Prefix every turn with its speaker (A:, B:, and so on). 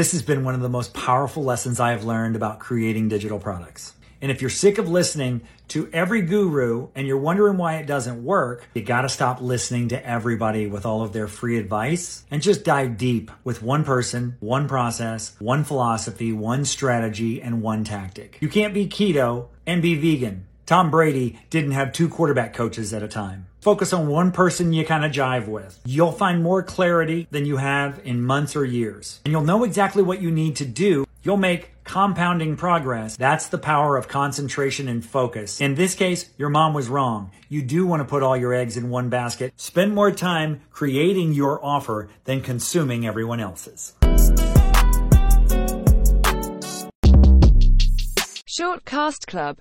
A: This has been one of the most powerful lessons I have learned about creating digital products. And if you're sick of listening to every guru and you're wondering why it doesn't work, you gotta stop listening to everybody with all of their free advice and just dive deep with one person, one process, one philosophy, one strategy, and one tactic. You can't be keto and be vegan. Tom Brady didn't have two quarterback coaches at a time. Focus on one person you kind of jive with. You'll find more clarity than you have in months or years. And you'll know exactly what you need to do. You'll make compounding progress. That's the power of concentration and focus. In this case, your mom was wrong. You do want to put all your eggs in one basket. Spend more time creating your offer than consuming everyone else's.
B: Short Cast Club